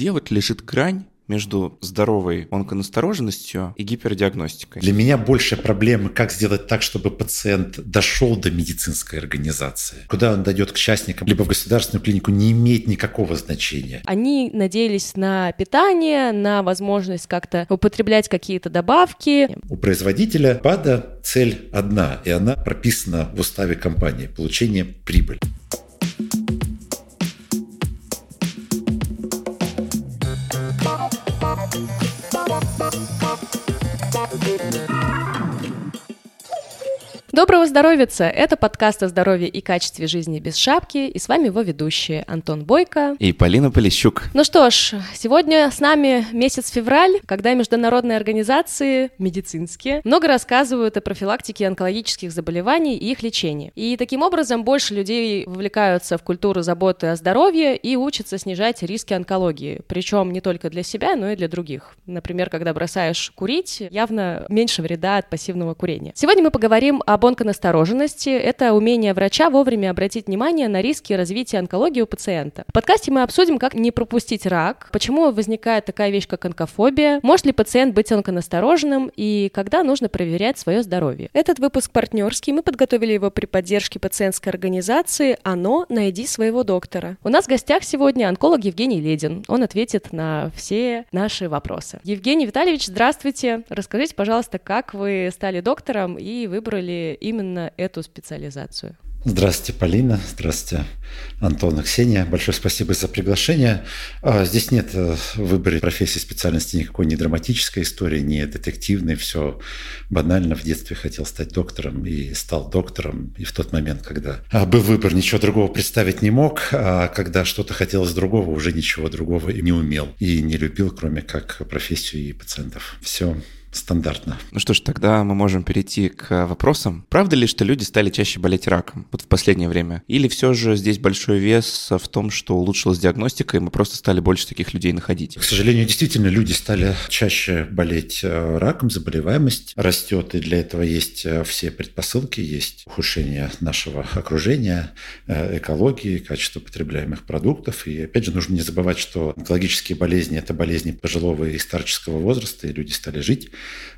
где вот лежит грань между здоровой онконастороженностью и гипердиагностикой. Для меня большая проблема, как сделать так, чтобы пациент дошел до медицинской организации. Куда он дойдет к частникам, либо в государственную клинику, не имеет никакого значения. Они надеялись на питание, на возможность как-то употреблять какие-то добавки. У производителя БАДа цель одна, и она прописана в уставе компании – получение прибыли. thank you Доброго здоровья! Это подкаст о здоровье и качестве жизни без шапки, и с вами его ведущие Антон Бойко и Полина Полищук. Ну что ж, сегодня с нами месяц февраль, когда международные организации медицинские много рассказывают о профилактике онкологических заболеваний и их лечении. И таким образом больше людей вовлекаются в культуру заботы о здоровье и учатся снижать риски онкологии, причем не только для себя, но и для других. Например, когда бросаешь курить, явно меньше вреда от пассивного курения. Сегодня мы поговорим об онконастороженности – это умение врача вовремя обратить внимание на риски развития онкологии у пациента. В подкасте мы обсудим, как не пропустить рак, почему возникает такая вещь, как онкофобия, может ли пациент быть онконастороженным и когда нужно проверять свое здоровье. Этот выпуск партнерский, мы подготовили его при поддержке пациентской организации «Оно. Найди своего доктора». У нас в гостях сегодня онколог Евгений Ледин. Он ответит на все наши вопросы. Евгений Витальевич, здравствуйте. Расскажите, пожалуйста, как вы стали доктором и выбрали именно эту специализацию? Здравствуйте, Полина. Здравствуйте, Антон и Ксения. Большое спасибо за приглашение. А, здесь нет э, в выборе профессии специальности никакой не драматической истории, не детективной. Все банально. В детстве хотел стать доктором и стал доктором. И в тот момент, когда а, был выбор, ничего другого представить не мог. А когда что-то хотелось другого, уже ничего другого не умел. И не любил, кроме как профессию и пациентов. Все стандартно. Ну что ж, тогда мы можем перейти к вопросам. Правда ли, что люди стали чаще болеть раком вот в последнее время? Или все же здесь большой вес в том, что улучшилась диагностика, и мы просто стали больше таких людей находить? К сожалению, действительно, люди стали чаще болеть э, раком, заболеваемость растет, и для этого есть э, все предпосылки, есть ухудшение нашего окружения, э, экологии, качества потребляемых продуктов. И опять же, нужно не забывать, что онкологические болезни – это болезни пожилого и старческого возраста, и люди стали жить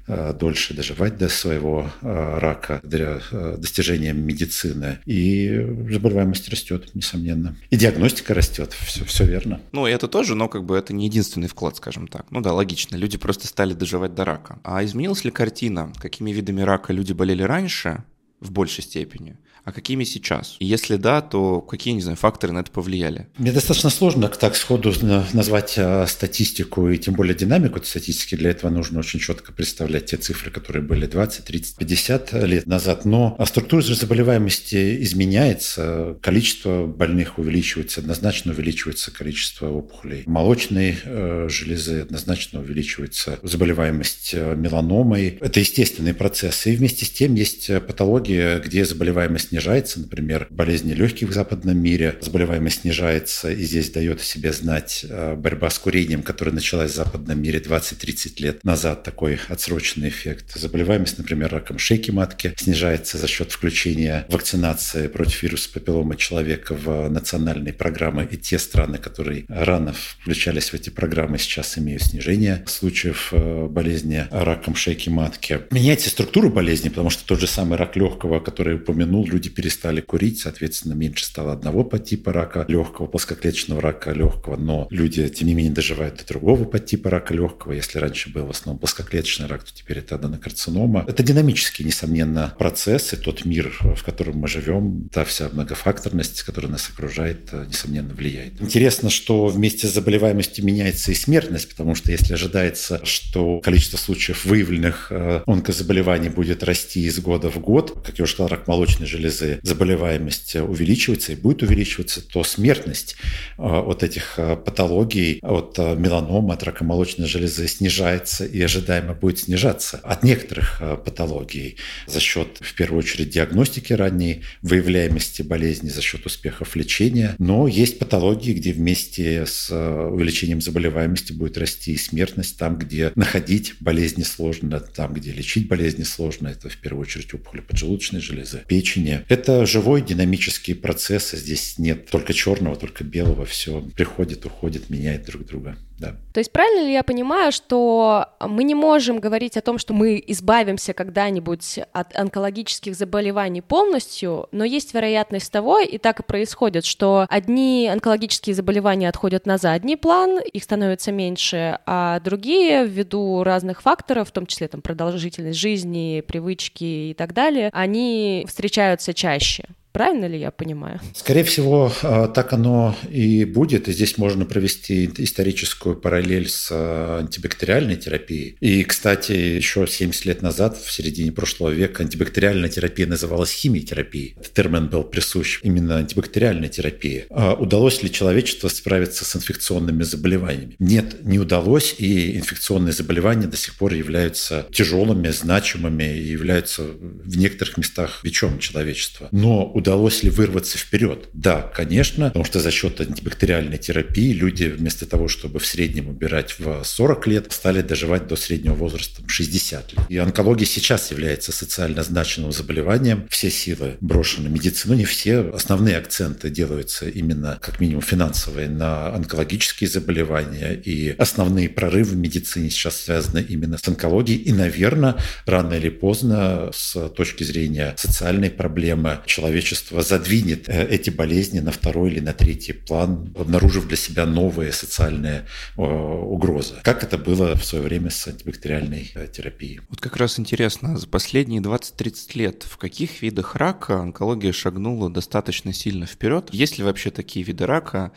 дольше доживать до своего э, рака для э, достижения медицины. И заболеваемость растет, несомненно. И диагностика растет, все, все верно. Ну, это тоже, но как бы это не единственный вклад, скажем так. Ну да, логично, люди просто стали доживать до рака. А изменилась ли картина? Какими видами рака люди болели раньше в большей степени? А какими сейчас? И если да, то какие, не знаю, факторы на это повлияли? Мне достаточно сложно так сходу назвать а, статистику и тем более динамику статистики. Для этого нужно очень четко представлять те цифры, которые были 20, 30, 50 лет назад. Но структура заболеваемости изменяется, количество больных увеличивается, однозначно увеличивается количество опухолей. Молочной э, железы однозначно увеличивается заболеваемость э, меланомой. Это естественный процесс. И вместе с тем есть патология, где заболеваемость снижается, например, болезни легких в западном мире, заболеваемость снижается, и здесь дает о себе знать э, борьба с курением, которая началась в западном мире 20-30 лет назад, такой отсроченный эффект. Заболеваемость, например, раком шейки матки снижается за счет включения вакцинации против вируса папиллома человека в национальные программы, и те страны, которые рано включались в эти программы, сейчас имеют снижение случаев э, болезни раком шейки матки. Меняется структура болезни, потому что тот же самый рак легкого, который упомянул, люди люди перестали курить, соответственно, меньше стало одного подтипа рака легкого, плоскоклеточного рака легкого, но люди, тем не менее, доживают до другого подтипа рака легкого. Если раньше был в основном плоскоклеточный рак, то теперь это аденокарцинома. Это динамический, несомненно, процесс, и тот мир, в котором мы живем, та вся многофакторность, которая нас окружает, э, несомненно, влияет. Интересно, что вместе с заболеваемостью меняется и смертность, потому что если ожидается, что количество случаев выявленных э, онкозаболеваний будет расти из года в год, как я уже сказал, рак молочной железы железы заболеваемость увеличивается и будет увеличиваться, то смертность э, от этих э, патологий, от э, меланома, от рака молочной железы снижается и ожидаемо будет снижаться. От некоторых патологий за счет, в первую очередь, диагностики ранней, выявляемости болезни, за счет успехов лечения. Но есть патологии, где вместе с увеличением заболеваемости будет расти и смертность, там, где находить болезни сложно, там, где лечить болезни сложно. Это в первую очередь опухоли поджелудочной железы, печени, это живой динамический процесс, здесь нет только черного, только белого, все приходит, уходит, меняет друг друга да. То есть правильно ли я понимаю, что мы не можем говорить о том, что мы избавимся когда-нибудь от онкологических заболеваний полностью, но есть вероятность того, и так и происходит, что одни онкологические заболевания отходят на задний план, их становится меньше, а другие ввиду разных факторов, в том числе там продолжительность жизни, привычки и так далее, они встречаются чаще. Правильно ли я понимаю? Скорее всего, а, так оно и будет. И здесь можно провести историческую параллель с а, антибактериальной терапией. И, кстати, еще 70 лет назад, в середине прошлого века, антибактериальная терапия называлась химиотерапией. Этот термин был присущ именно антибактериальной терапии. А удалось ли человечеству справиться с инфекционными заболеваниями? Нет, не удалось, и инфекционные заболевания до сих пор являются тяжелыми, значимыми и являются в некоторых местах вечом человечества. Но удалось ли вырваться вперед? Да, конечно, потому что за счет антибактериальной терапии люди вместо того, чтобы в среднем убирать в 40 лет, стали доживать до среднего возраста 60 лет. И онкология сейчас является социально значимым заболеванием. Все силы брошены медицину, не все. Основные акценты делаются именно, как минимум, финансовые на онкологические заболевания. И основные прорывы в медицине сейчас связаны именно с онкологией. И, наверное, рано или поздно, с точки зрения социальной проблемы, человечество общество задвинет э, эти болезни на второй или на третий план, обнаружив для себя новые социальные угрозы. Как это было в свое время с антибактериальной э, терапией. Вот как раз интересно, за последние 20-30 лет в каких видах рака онкология шагнула достаточно сильно вперед? Есть ли вообще такие виды рака,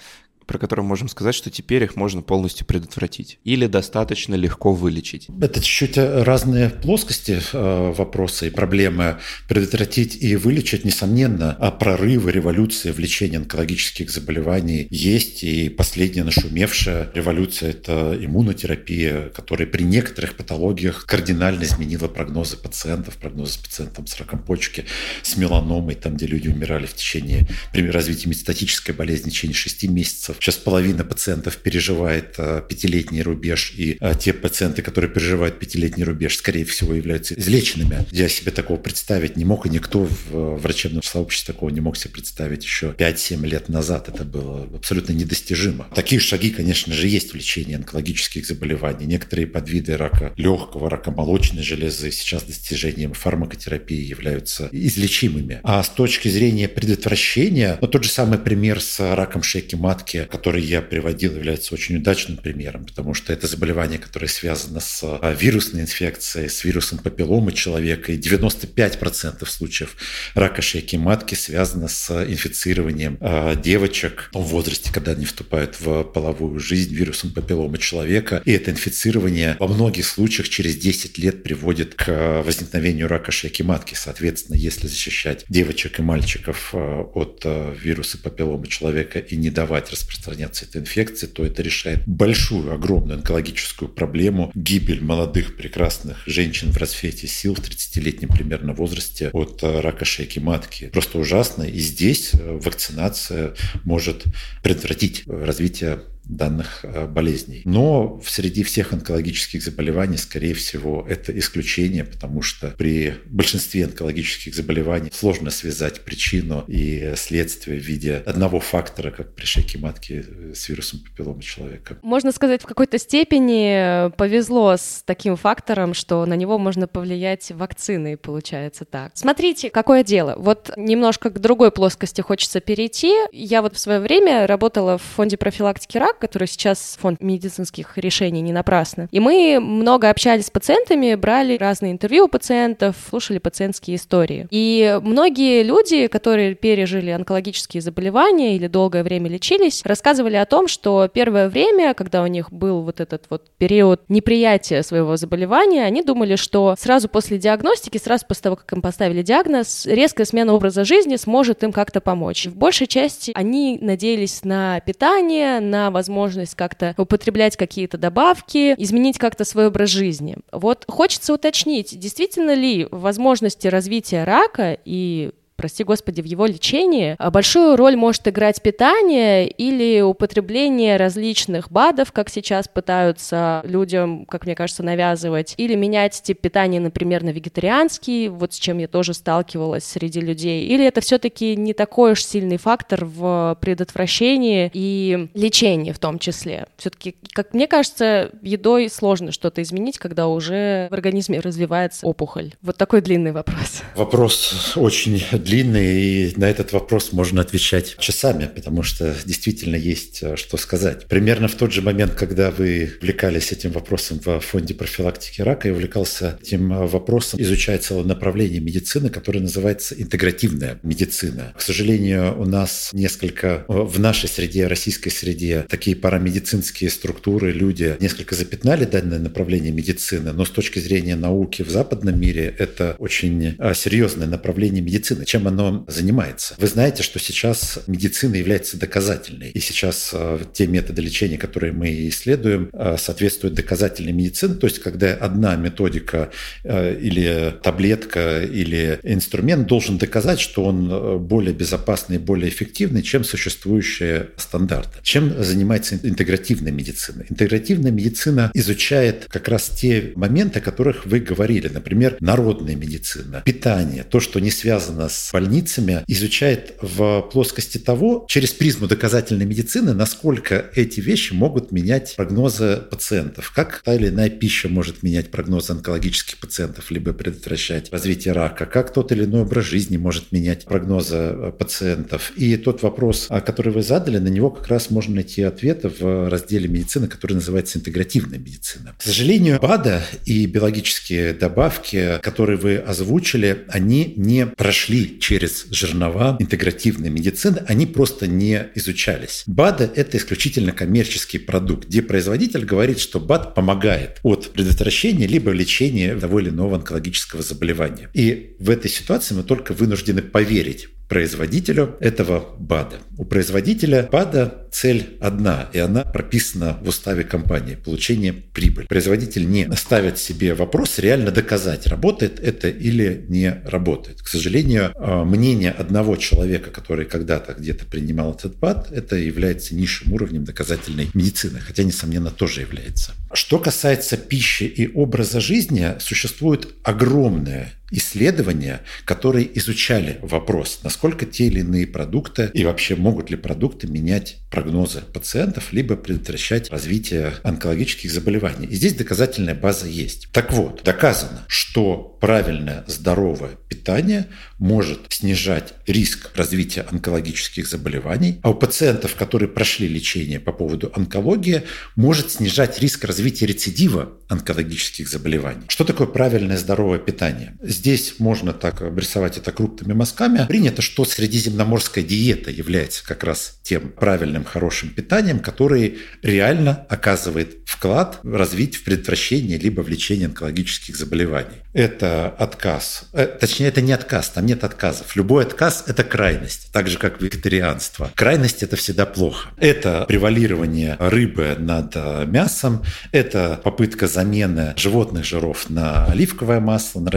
про которые можем сказать, что теперь их можно полностью предотвратить или достаточно легко вылечить? Это чуть-чуть разные плоскости э, вопроса и проблемы. Предотвратить и вылечить, несомненно, а прорывы, революции в лечении онкологических заболеваний есть. И последняя нашумевшая революция – это иммунотерапия, которая при некоторых патологиях кардинально изменила прогнозы пациентов, прогнозы пациентам с раком почки, с меланомой, там, где люди умирали в течение, при развитии метастатической болезни в течение 6 месяцев, пациентов. Сейчас половина пациентов переживает э, пятилетний рубеж, и э, те пациенты, которые переживают пятилетний рубеж, скорее всего, являются излеченными. Я себе такого представить не мог, и никто в э, врачебном сообществе такого не мог себе представить еще 5-7 лет назад. Это было абсолютно недостижимо. Такие шаги, конечно же, есть в лечении онкологических заболеваний. Некоторые подвиды рака легкого, рака молочной железы сейчас достижением фармакотерапии являются излечимыми. А с точки зрения предотвращения, ну, тот же самый пример с раком шейки матки, который я приводил, является очень удачным примером, потому что это заболевание, которое связано с а, вирусной инфекцией, с вирусом папилломы человека, и 95% случаев рака шейки матки связано с инфицированием а, девочек в возрасте, когда они вступают в половую жизнь вирусом папилломы человека. И это инфицирование во многих случаях через 10 лет приводит к возникновению рака шейки матки. Соответственно, если защищать девочек и мальчиков а, от вируса папилломы человека и не давать распространения распространяться эта инфекция, то это решает большую, огромную онкологическую проблему гибель молодых, прекрасных женщин в расцвете сил в 30-летнем примерно возрасте от э, рака шейки матки. Просто ужасно. И здесь э, вакцинация может предотвратить развитие данных э, болезней. Но среди всех онкологических заболеваний, скорее всего, это исключение, потому что при большинстве онкологических заболеваний сложно связать причину и следствие в виде одного фактора, как при шейке матки э, с вирусом папилломы человека. Можно сказать, в какой-то степени повезло с таким фактором, что на него можно повлиять вакциной, получается так. Смотрите, какое дело. Вот немножко к другой плоскости хочется перейти. Я вот в свое время работала в фонде профилактики рака, который сейчас фонд медицинских решений не напрасно. И мы много общались с пациентами, брали разные интервью у пациентов, слушали пациентские истории. И многие люди, которые пережили онкологические заболевания или долгое время лечились, рассказывали о том, что первое время, когда у них был вот этот вот период неприятия своего заболевания, они думали, что сразу после диагностики, сразу после того, как им поставили диагноз, резкая смена образа жизни сможет им как-то помочь. В большей части они надеялись на питание, на возможность возможность как-то употреблять какие-то добавки, изменить как-то свой образ жизни. Вот хочется уточнить, действительно ли возможности развития рака и прости господи, в его лечении, а большую роль может играть питание или употребление различных БАДов, как сейчас пытаются людям, как мне кажется, навязывать, или менять тип питания, например, на вегетарианский, вот с чем я тоже сталкивалась среди людей, или это все-таки не такой уж сильный фактор в предотвращении и лечении в том числе. Все-таки, как мне кажется, едой сложно что-то изменить, когда уже в организме развивается опухоль. Вот такой длинный вопрос. Вопрос очень длинный, и на этот вопрос можно отвечать часами, потому что действительно есть э, что сказать. Примерно в тот же момент, когда вы увлекались этим вопросом в фонде профилактики рака, я увлекался этим э, вопросом, изучая целое направление медицины, которое называется интегративная медицина. К сожалению, у нас несколько э, в нашей среде, российской среде, такие парамедицинские структуры, люди несколько запятнали данное направление медицины, но с точки зрения науки в западном мире это очень серьезное направление медицины. Чем оно занимается? Вы знаете, что сейчас медицина является доказательной. И сейчас э, те методы лечения, которые мы исследуем, э, соответствуют доказательной медицине. То есть, когда одна методика э, или таблетка или инструмент должен доказать, что он более безопасный более эффективный, чем существующие стандарты. Чем занимается интегративная медицина? Интегративная медицина изучает как раз те моменты, о которых вы говорили. Например, народная медицина, питание, то, что не связано с больницами, изучает в плоскости того, через призму доказательной медицины, насколько эти вещи могут менять прогнозы пациентов. Как та или иная пища может менять прогнозы онкологических пациентов, либо предотвращать развитие рака, как тот или иной образ жизни может менять прогнозы э, пациентов. И тот вопрос, который вы задали, на него как раз можно найти ответы в разделе медицины, который называется интегративная медицина. К сожалению, БАДа и биологические добавки, которые вы озвучили, они не прошли через жернова интегративной медицины, они просто не изучались. БАДы – это исключительно коммерческий продукт, где производитель говорит, что БАД помогает от предотвращения либо лечения того или иного онкологического заболевания. И в этой ситуации мы только вынуждены поверить производителю этого БАДа. У производителя БАДа цель одна, и она прописана в уставе компании – получение прибыли. Производитель не ставит себе вопрос реально доказать, работает это или не работает. К сожалению, а, мнение одного человека, который когда-то где-то принимал этот БАД, это является низшим уровнем доказательной медицины, хотя, несомненно, тоже является. Что касается пищи и образа жизни, существует огромное исследования, которые изучали вопрос, насколько те или иные продукты и вообще могут ли продукты менять прогнозы пациентов, либо предотвращать развитие онкологических заболеваний. И здесь доказательная база есть. Так вот, доказано, что правильное здоровое питание может снижать риск развития онкологических заболеваний, а у пациентов, которые прошли лечение по поводу онкологии, может снижать риск развития рецидива онкологических заболеваний. Что такое правильное здоровое питание? Здесь можно так обрисовать это крупными мазками. Принято, что средиземноморская диета является как раз тем правильным хорошим питанием, который реально оказывает вклад в развитие, в предотвращение либо в лечение онкологических заболеваний. Это отказ. Э, точнее, это не отказ, там нет отказов. Любой отказ – это крайность, так же, как вегетарианство. Крайность – это всегда плохо. Это превалирование рыбы над э, мясом, это попытка замены животных жиров на оливковое масло, на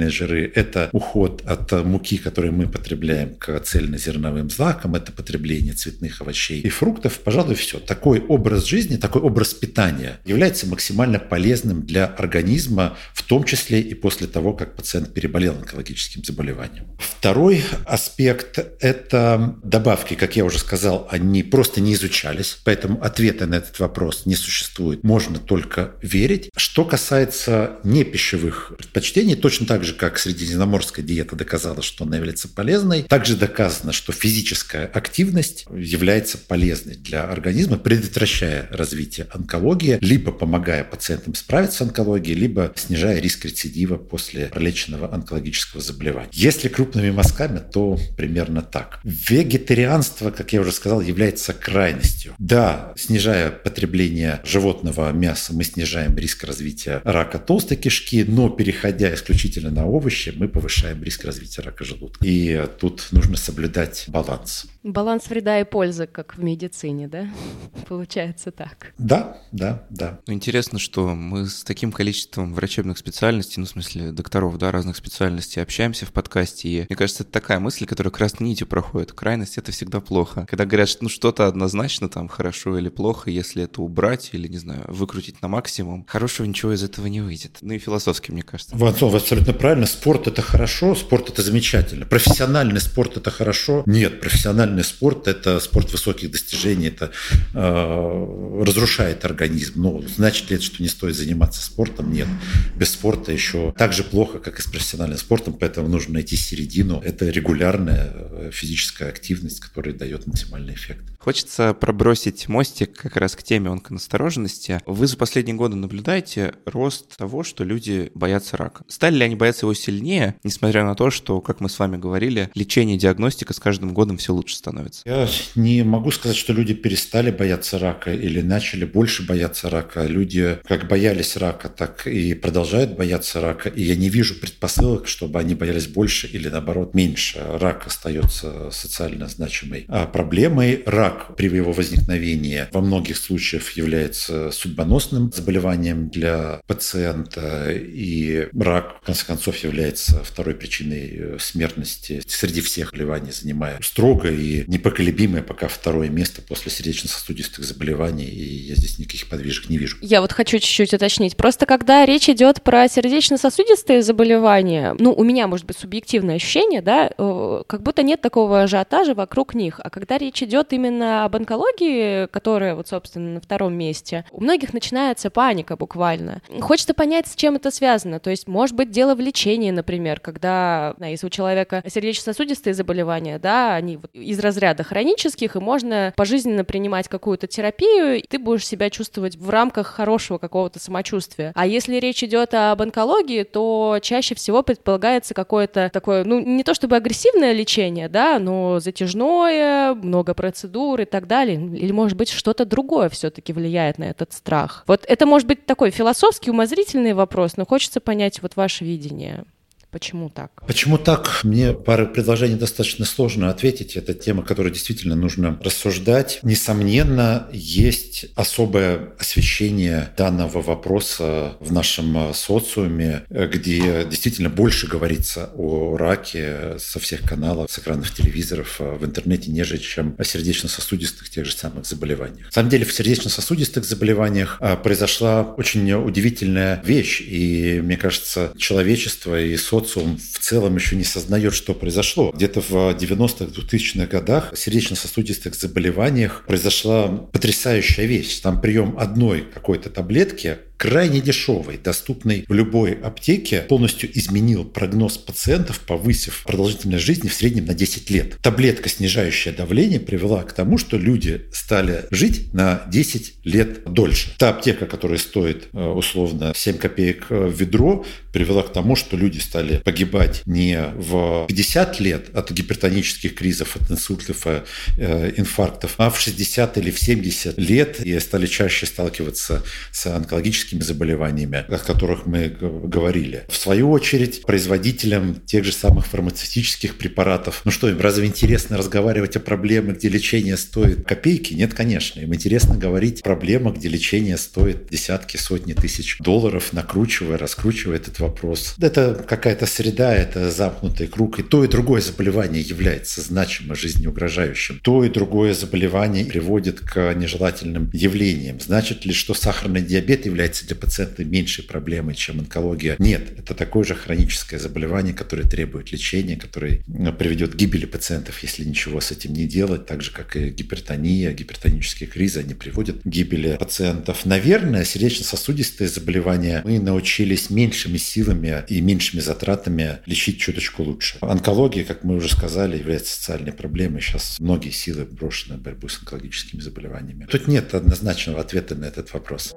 растительные жиры, это уход от муки, которую мы потребляем к цельнозерновым злакам, это потребление цветных овощей и фруктов. Пожалуй, все. Такой образ жизни, такой образ питания является максимально полезным для организма, в том числе и после того, как пациент переболел онкологическим заболеванием. Второй аспект – это добавки. Как я уже сказал, они просто не изучались, поэтому ответа на этот вопрос не существует. Можно только верить. Что касается непищевых предпочтений, точно так же, как средиземноморская диета доказала, что она является полезной, также доказано, что физическая активность является полезной для организма, предотвращая развитие онкологии, либо помогая пациентам справиться с онкологией, либо снижая риск рецидива после пролеченного онкологического заболевания. Если крупными мазками, то примерно так. Вегетарианство, как я уже сказал, является крайностью. Да, снижая потребление животного мяса, мы снижаем риск развития рака толстой кишки, но переходя исключительно на овощи, мы повышаем риск развития рака желудка. И тут нужно соблюдать баланс. Баланс вреда и пользы, как в медицине, да? Получается так. Да, да, да. Ну, интересно, что мы с таким количеством врачебных специальностей, ну, в смысле докторов, да, разных специальностей общаемся в подкасте, и мне кажется, это такая мысль, которая красной нитью проходит. Крайность — это всегда плохо. Когда говорят, что ну, что-то однозначно там хорошо или плохо, если это убрать или, не знаю, выкрутить на максимум, хорошего ничего из этого не выйдет. Ну и философски, мне кажется. Вансон, вы абсолютно правильно. Спорт — это хорошо, спорт — это замечательно. Профессиональный спорт — это хорошо? Нет, профессиональный профессиональный спорт – это спорт высоких достижений, это э, разрушает организм. Ну, значит ли это, что не стоит заниматься спортом? Нет. Без спорта еще так же плохо, как и с профессиональным спортом, поэтому нужно найти середину. Это регулярная э, физическая активность, которая дает максимальный эффект. Хочется пробросить мостик как раз к теме онконастороженности. Вы за последние годы наблюдаете рост того, что люди боятся рака. Стали ли они бояться его сильнее, несмотря на то, что, как мы с вами говорили, лечение и диагностика с каждым годом все лучше становится? Я не могу сказать, что люди перестали бояться рака или начали больше бояться рака. Люди как боялись рака, так и продолжают бояться рака. И я не вижу предпосылок, чтобы они боялись больше или наоборот меньше. Рак остается социально значимой а проблемой. Рак при его возникновении во многих случаях является судьбоносным заболеванием для пациента, и рак, в конце концов, является второй причиной смертности среди всех заболеваний, занимая строго и непоколебимое пока второе место после сердечно-сосудистых заболеваний, и я здесь никаких подвижек не вижу. Я вот хочу чуть-чуть уточнить. Просто когда речь идет про сердечно-сосудистые заболевания, ну, у меня, может быть, субъективное ощущение, да, э, как будто нет такого ажиотажа вокруг них. А когда речь идет именно об онкологии, которая вот, собственно, на втором месте, у многих начинается паника буквально. Хочется понять, с чем это связано. То есть, может быть, дело в лечении, например, когда, если у человека сердечно-сосудистые заболевания, да, они вот из разряда хронических, и можно пожизненно принимать какую-то терапию, и ты будешь себя чувствовать в рамках хорошего какого-то самочувствия. А если речь идет об онкологии, то чаще всего предполагается какое-то такое, ну, не то чтобы агрессивное лечение, да, но затяжное, много процедур, и так далее, или, может быть, что-то другое все-таки влияет на этот страх? Вот это может быть такой философский, умозрительный вопрос, но хочется понять вот ваше видение. Почему так? Почему так? Мне пары предложений достаточно сложно ответить. Это тема, которую действительно нужно рассуждать. Несомненно, есть особое освещение данного вопроса в нашем социуме, где действительно больше говорится о раке со всех каналов, с экранов телевизоров, в интернете, нежели чем о сердечно-сосудистых тех же самых заболеваниях. На самом деле в сердечно-сосудистых заболеваниях произошла очень удивительная вещь. И мне кажется, человечество и социум социум в целом еще не сознает, что произошло. Где-то в 90-х, 2000-х годах в сердечно-сосудистых заболеваниях произошла потрясающая вещь. Там прием одной какой-то таблетки крайне дешевый, доступный в любой аптеке, полностью изменил прогноз пациентов, повысив продолжительность жизни в среднем на 10 лет. Таблетка, снижающая давление, привела к тому, что люди стали жить на 10 лет дольше. Та аптека, которая стоит э, условно 7 копеек э, в ведро, привела к тому, что люди стали погибать не в 50 лет от гипертонических кризов, от инсультов, э, инфарктов, а в 60 или в 70 лет и стали чаще сталкиваться с онкологическими хроническими заболеваниями, о которых мы говорили. В свою очередь, производителям тех же самых фармацевтических препаратов, ну что, им разве интересно разговаривать о проблемах, где лечение стоит копейки? Нет, конечно. Им интересно говорить о проблемах, где лечение стоит десятки, сотни тысяч долларов, накручивая, раскручивая этот вопрос. Это какая-то среда, это замкнутый круг. И то, и другое заболевание является значимо жизнеугрожающим. То и другое заболевание приводит к нежелательным явлениям. Значит ли, что сахарный диабет является является для пациента меньшей проблемой, чем онкология. Нет, это такое же хроническое заболевание, которое требует лечения, которое приведет к гибели пациентов, если ничего с этим не делать, так же, как и гипертония, гипертонические кризы, они приводят к гибели пациентов. Наверное, сердечно-сосудистые заболевания мы научились меньшими силами и меньшими затратами лечить чуточку лучше. Онкология, как мы уже сказали, является социальной проблемой. Сейчас многие силы брошены в борьбу с онкологическими заболеваниями. Тут нет однозначного ответа на этот вопрос.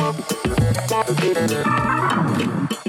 Thank you.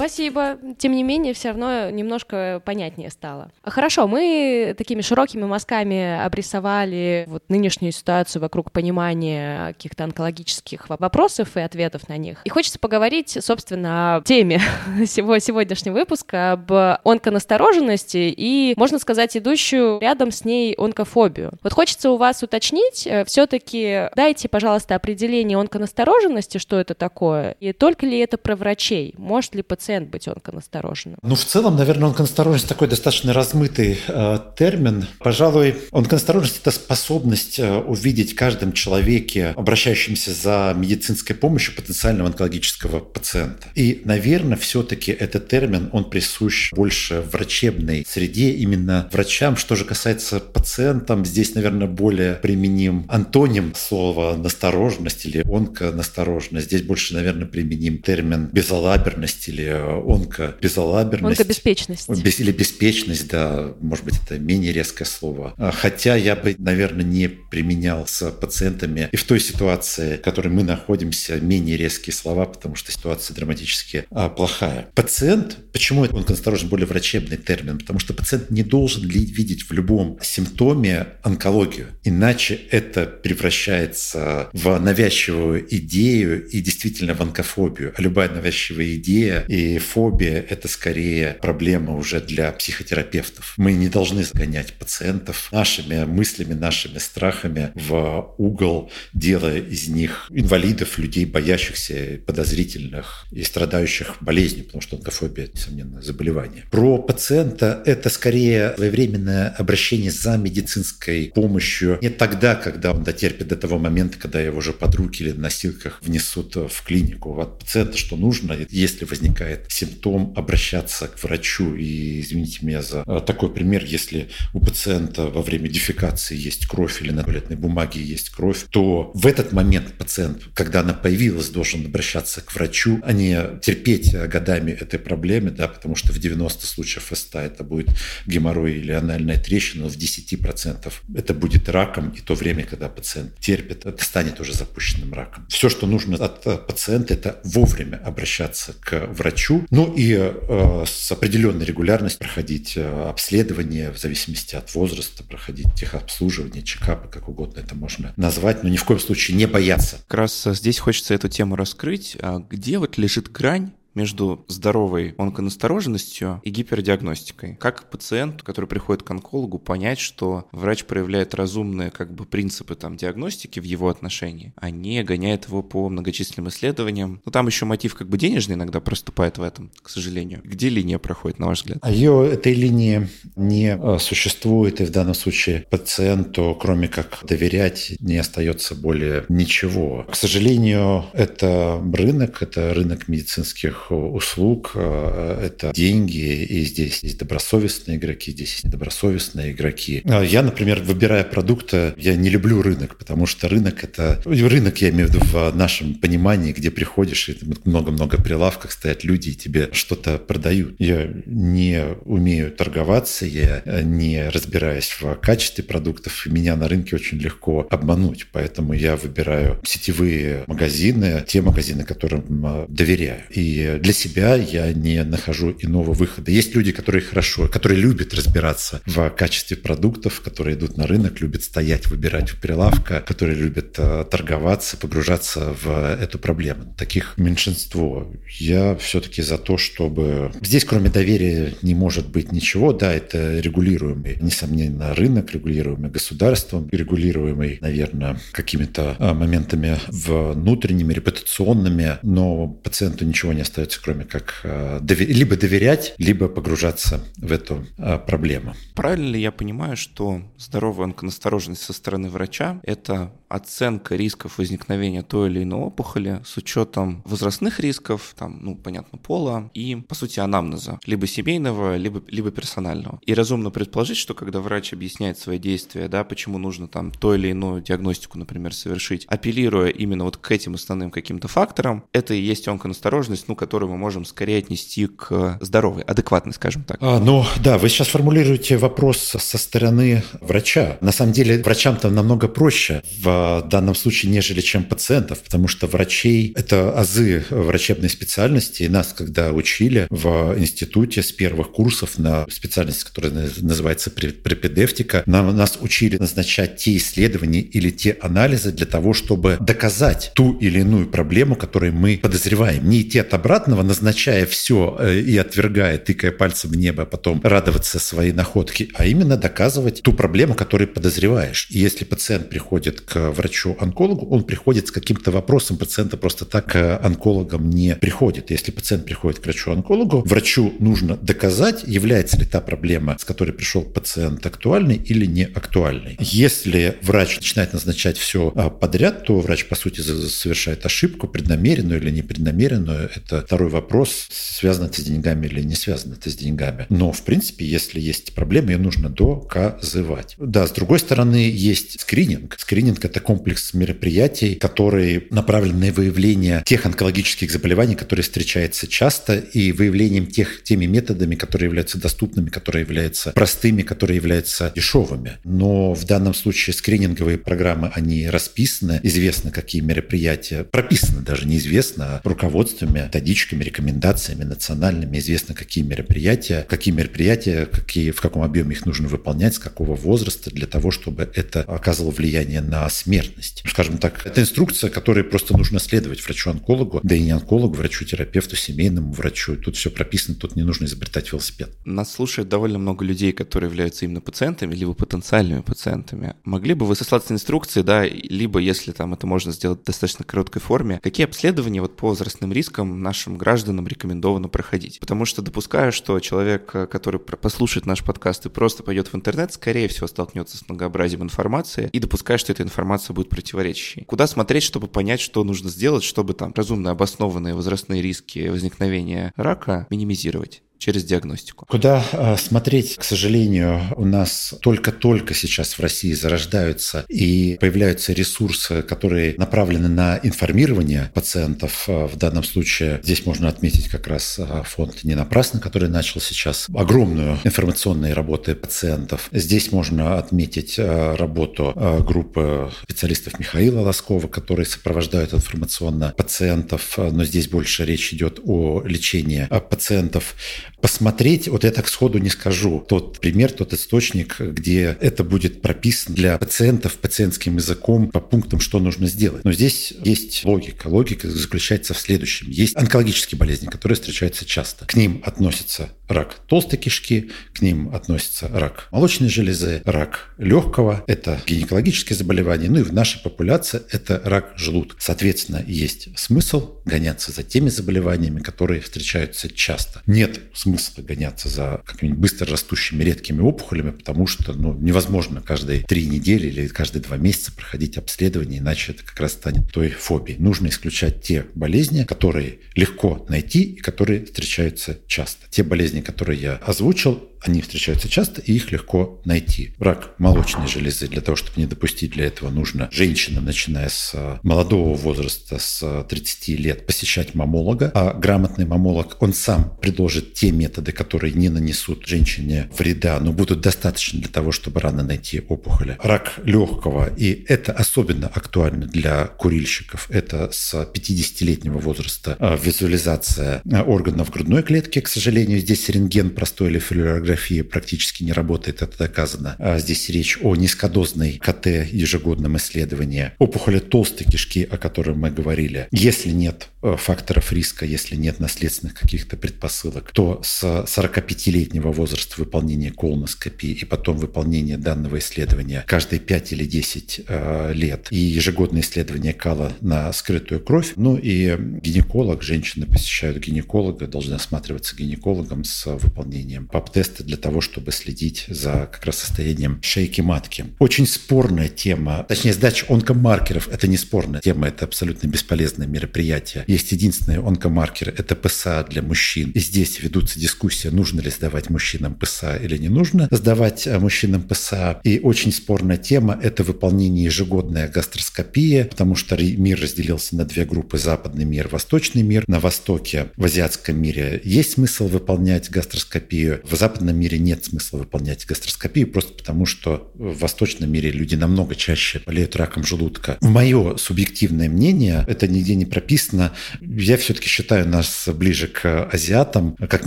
Спасибо. Тем не менее, все равно немножко понятнее стало. Хорошо, мы такими широкими мазками обрисовали вот нынешнюю ситуацию вокруг понимания каких-то онкологических вопросов и ответов на них. И хочется поговорить, собственно, о теме всего сегодняшнего выпуска, об онконастороженности и, можно сказать, идущую рядом с ней онкофобию. Вот хочется у вас уточнить, э, все-таки дайте, пожалуйста, определение онконастороженности, что это такое, и только ли это про врачей, может ли пациент быть онконастороженным? Ну, в целом, наверное, онконастороженность такой достаточно размытый э, термин. Пожалуй, онконастороженность – это способность э, увидеть в каждом человеке, обращающемся за медицинской помощью, потенциального онкологического пациента. И, наверное, все-таки этот термин, он присущ больше врачебной среде, именно врачам. Что же касается пациентам, здесь, наверное, более применим антоним слова «настороженность» или «онконастороженность». Здесь больше, наверное, применим термин «безалаберность» или «онкобезалаберность». Онкобеспечность. Или «беспечность», да, может быть, это менее резкое слово. А, хотя я бы, наверное, не применял с пациентами и в той ситуации, в которой мы находимся, менее резкие слова, потому что ситуация драматически а, плохая. Пациент, почему он осторожно более врачебный термин? Потому что пациент не должен видеть в любом симптоме онкологию, иначе это превращается в навязчивую идею и действительно в онкофобию. А любая навязчивая идея и фобия – это скорее проблема уже для психотерапевтов. Мы не должны загонять пациентов нашими мыслями, нашими страхами в угол, делая из них инвалидов, людей, боящихся, подозрительных и страдающих болезнью, потому что онкофобия, несомненно, заболевание. Про пациента это скорее своевременное обращение за медицинской помощью не тогда, когда он дотерпит до того момента, когда его уже под руки или на носилках внесут в клинику. От пациента что нужно, если возникает симптом, обращаться к врачу. И извините меня за такой пример, если у пациента во время дефекации есть кровь или на туалетной бумаге есть кровь, то в этот момент пациент, когда она появилась, должен обращаться к врачу, а не терпеть годами этой проблемы, да, потому что в 90 случаев ФСТА это будет геморрой или анальная трещина, но в 10% это будет раком, и то время, когда пациент терпит, это станет уже запущенным раком. Все, что нужно от пациента, это вовремя обращаться к врачу, ну и э, с определенной регулярностью проходить э, обследование в зависимости от возраста, проходить техобслуживание, чекапы, как угодно это можно назвать, но ни в коем случае не бояться. Как раз здесь хочется эту тему раскрыть. А где вот лежит грань между здоровой онконастороженностью и гипердиагностикой. Как пациент, который приходит к онкологу, понять, что врач проявляет разумные как бы принципы там диагностики в его отношении, а не гоняет его по многочисленным исследованиям. Ну там еще мотив как бы денежный иногда проступает в этом, к сожалению. Где линия проходит, на ваш взгляд? А ее этой линии не э, существует, и в данном случае пациенту, кроме как доверять, не остается более ничего. К сожалению, это рынок, это рынок медицинских услуг, э, это деньги, и здесь есть добросовестные игроки, здесь есть недобросовестные игроки. А я, например, выбирая продукты, я не люблю рынок, потому что рынок это... Рынок, я имею в виду в нашем понимании, где приходишь, и много-много прилавков стоят люди, и тебе что-то продают. Я не умею торговаться, я не разбираюсь в качестве продуктов, и меня на рынке очень легко обмануть, поэтому я выбираю сетевые магазины, те магазины, которым э, доверяю. И для себя я не нахожу иного выхода. Есть люди, которые хорошо, которые любят разбираться в качестве продуктов, которые идут на рынок, любят стоять, выбирать у прилавка, которые любят э, торговаться, погружаться в эту проблему. Таких меньшинство. Я все-таки за то, чтобы... Здесь кроме доверия не может быть ничего. Да, это регулируемый, несомненно, рынок, регулируемый государством, регулируемый, наверное, какими-то э, моментами внутренними, репутационными, но пациенту ничего не остается остается, кроме как э, либо доверять, либо погружаться в эту э, проблему. Правильно ли я понимаю, что здоровая онконастороженность со стороны врача – это оценка рисков возникновения той или иной опухоли с учетом возрастных рисков, там, ну, понятно, пола и, по сути, анамнеза, либо семейного, либо, либо персонального. И разумно предположить, что когда врач объясняет свои действия, да, почему нужно там то или иную диагностику, например, совершить, апеллируя именно вот к этим основным каким-то факторам, это и есть онконастороженность, ну, которую мы можем скорее отнести к здоровой, адекватной, скажем так. А, ну, да, вы сейчас формулируете вопрос со стороны врача. На самом деле, врачам-то намного проще в данном случае, нежели чем пациентов, потому что врачей – это азы врачебной специальности. И нас, когда учили в институте с первых курсов на специальность, которая называется препедевтика, нам, нас учили назначать те исследования или те анализы для того, чтобы доказать ту или иную проблему, которую мы подозреваем. Не идти от обратного, назначая все э, и отвергая, тыкая пальцем в небо, потом радоваться своей находке, а именно доказывать ту проблему, которую подозреваешь. И если пациент приходит к врачу-онкологу, он приходит с каким-то вопросом, пациента просто так к онкологам не приходит. Если пациент приходит к врачу-онкологу, врачу нужно доказать, является ли та проблема, с которой пришел пациент, актуальной или не актуальной. Если врач начинает назначать все а, подряд, то врач, по сути, совершает ошибку, преднамеренную или непреднамеренную. Это второй вопрос, связано это с деньгами или не связано это с деньгами. Но, в принципе, если есть проблема, ее нужно доказывать. Да, с другой стороны, есть скрининг. Скрининг – это комплекс мероприятий, которые направлены на выявление тех онкологических заболеваний, которые встречаются часто, и выявлением тех, теми методами, которые являются доступными, которые являются простыми, которые являются дешевыми. Но в данном случае скрининговые программы, они расписаны, известно, какие мероприятия, прописаны даже неизвестно, руководствами, методичками, рекомендациями национальными, известно, какие мероприятия, какие мероприятия, какие, в каком объеме их нужно выполнять, с какого возраста, для того, чтобы это оказывало влияние на смертность. Скажем так, это инструкция, которой просто нужно следовать врачу-онкологу, да и не онкологу, врачу-терапевту, семейному врачу. Тут все прописано, тут не нужно изобретать велосипед. Нас слушает довольно много людей, которые являются именно пациентами, либо потенциальными пациентами. Могли бы вы сослаться на инструкции, да, либо, если там это можно сделать в достаточно короткой форме, какие обследования вот по возрастным рискам нашим гражданам рекомендовано проходить? Потому что допускаю, что человек, который послушает наш подкаст и просто пойдет в интернет, скорее всего столкнется с многообразием информации и допускаю, что эта информация будет противоречащей. Куда смотреть, чтобы понять, что нужно сделать, чтобы там разумно обоснованные возрастные риски возникновения рака минимизировать? Через диагностику. Куда э, смотреть, к сожалению, у нас только-только сейчас в России зарождаются и появляются ресурсы, которые направлены на информирование пациентов. Э, в данном случае здесь можно отметить как раз э, фонд «Не напрасно», который начал сейчас огромную информационную работу пациентов. Здесь можно отметить работу группы специалистов Михаила Лоскова, которые сопровождают информационно пациентов, но здесь больше речь идет о лечении пациентов посмотреть, вот я так сходу не скажу, тот пример, тот источник, где это будет прописано для пациентов пациентским языком по пунктам, что нужно сделать. Но здесь есть логика. Логика заключается в следующем. Есть онкологические болезни, которые встречаются часто. К ним относятся рак толстой кишки, к ним относится рак молочной железы, рак легкого, это гинекологические заболевания, ну и в нашей популяции это рак желудка. Соответственно, есть смысл гоняться за теми заболеваниями, которые встречаются часто. Нет смысла гоняться за какими-нибудь быстро растущими редкими опухолями, потому что ну, невозможно каждые три недели или каждые два месяца проходить обследование, иначе это как раз станет той фобией. Нужно исключать те болезни, которые легко найти и которые встречаются часто. Те болезни, которые я озвучил, они встречаются часто, и их легко найти. Рак молочной железы, для того, чтобы не допустить для этого, нужно женщинам, начиная с э, молодого возраста, с 30 лет, посещать мамолога. А грамотный мамолог, он сам предложит те методы, которые не нанесут женщине вреда, но будут достаточно для того, чтобы рано найти опухоли. Рак легкого, и это особенно актуально для курильщиков, это с 50-летнего возраста э, визуализация э, органов грудной клетки. К сожалению, здесь рентген простой или флюорография маммография практически не работает, это доказано. А здесь речь о низкодозной КТ ежегодном исследовании. Опухоли толстой кишки, о которой мы говорили. Если нет э, факторов риска, если нет наследственных каких-то предпосылок, то с 45-летнего возраста выполнения колоноскопии и потом выполнения данного исследования каждые 5 или 10 э, лет и ежегодное исследование кала на скрытую кровь. Ну и гинеколог, женщины посещают гинеколога, должны осматриваться гинекологом с выполнением ПАП-теста для того, чтобы следить за как раз состоянием шейки матки. Очень спорная тема, точнее сдача онкомаркеров – это не спорная тема, это абсолютно бесполезное мероприятие. Есть единственный онкомаркер – это ПСА для мужчин. И здесь ведутся дискуссии, нужно ли сдавать мужчинам ПСА или не нужно сдавать э, мужчинам ПСА. И очень спорная тема – это выполнение ежегодная гастроскопия, потому что мир разделился на две группы – западный мир, восточный мир. На востоке, в азиатском мире есть смысл выполнять гастроскопию. В западном западном мире нет смысла выполнять гастроскопию, просто потому что в восточном мире люди намного чаще болеют раком желудка. Мое субъективное мнение, это нигде не прописано, я все-таки считаю нас ближе к азиатам, как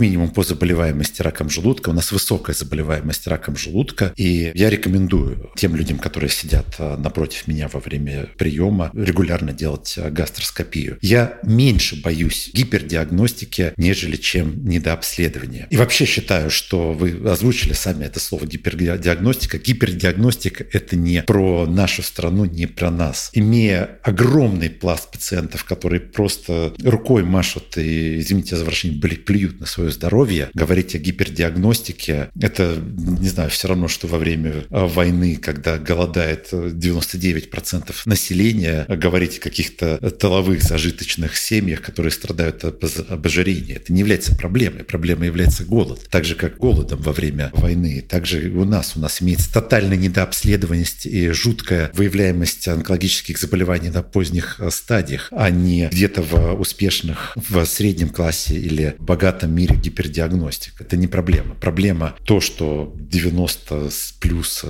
минимум по заболеваемости раком желудка. У нас высокая заболеваемость раком желудка, и я рекомендую тем людям, которые сидят а, напротив меня во время приема, регулярно делать а, гастроскопию. Я меньше боюсь гипердиагностики, нежели чем недообследования. И вообще считаю, что вы озвучили сами это слово гипердиагностика. Гипердиагностика – это не про нашу страну, не про нас. Имея огромный пласт пациентов, которые просто рукой машут и, извините за выражение, плюют на свое здоровье, говорить о гипердиагностике – это, не знаю, все равно, что во время а, войны, когда голодает 99% населения, говорить о каких-то тыловых зажиточных семьях, которые страдают от ожирения. Это не является проблемой. Проблемой является голод. Так же, как голодом во время войны. Также у нас. У нас имеется тотальная недообследованность и жуткая выявляемость онкологических заболеваний на поздних э, стадиях, а не где-то в успешных, в среднем классе или богатом мире гипердиагностик. Это не проблема. Проблема то, что 90 плюс